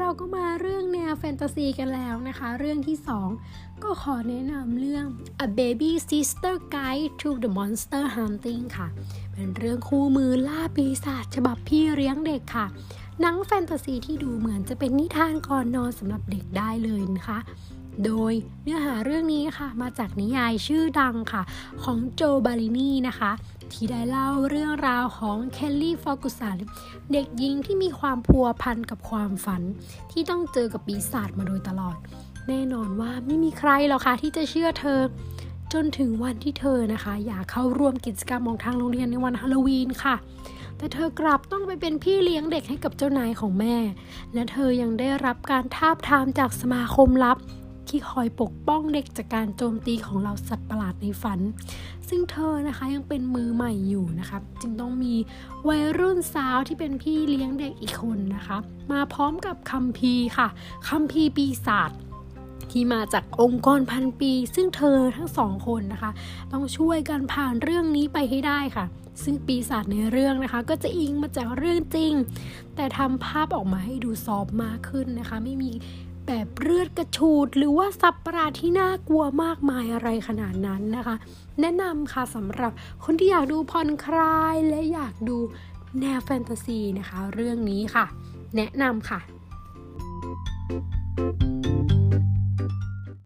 เราก็มาเรื่องแนวแฟนตาซีกันแล้วนะคะ เรื่องที่ 2 ก็ขอแนะนำเรื่อง A Baby Sister Guide to the Monster Hunting ค่ะ เป็นเรื่องคู่มือล่าปีศาจฉบับพี่เลี้ยงเด็กค่ะหนังแฟนตาซีที่ดูเหมือนจะเป็นนิทานก่อนนอนสำหรับเด็กได้เลยนะคะ โดยเนื้อหาเรื่องนี้ค่ะมาจากนิยายชื่อดังค่ะ ของโจบาลินีนะคะ ที่ได้เล่าเรื่องราวของเคลลี่ฟอกุสันเด็กหญิงที่มีความพัวพันกับความฝัน ที่ต้องเจอกับปีศาจมาโดยตลอด แน่นอนว่าไม่มีใครหรอกค่ะที่จะเชื่อเธอ จนถึงวันที่เธอนะคะ อยากเข้าร่วมกิจกรรมของทางโรงเรียนในวันฮาโลวีนค่ะแต่เธอกลับต้องไปเป็นพี่เลี้ยงเด็กให้กับเจ้านายของแม่ และเธอยังได้รับการทาบทามจากสมาคมลับ ที่คอยปกป้องเด็กจากการโจมตีของเราสัตว์ประหลาดในฝัน ซึ่งเธอนะคะยังเป็นมือใหม่อยู่นะคะจึงต้องมีวัยรุ่นสาวที่เป็นพี่เลี้ยงเด็กอีกคนนะคะ มาพร้อมกับคัมภีร์ค่ะคัมภีร์ปีศาจที่มาจากองค์กรพันปี ซึ่งเธอทั้งสองคนนะคะ ต้องช่วยกันผ่านเรื่องนี้ไปให้ได้ค่ะ ซึ่งปีศาจในเรื่องนะคะ ก็จะอิงมาจากเรื่องจริง แต่ทำภาพออกมาให้ดูซอฟมากขึ้นนะคะ ไม่มี แบบเลือดกระฉูด หรือว่าสับประหลาดที่น่ากลัวมากมายอะไรขนาดนั้นนะคะ แนะนำค่ะสำหรับคนที่อยากดูผ่อนคลายและอยากดูแนวแฟนตาซีนะคะ เรื่องนี้ค่ะ แนะนำค่ะ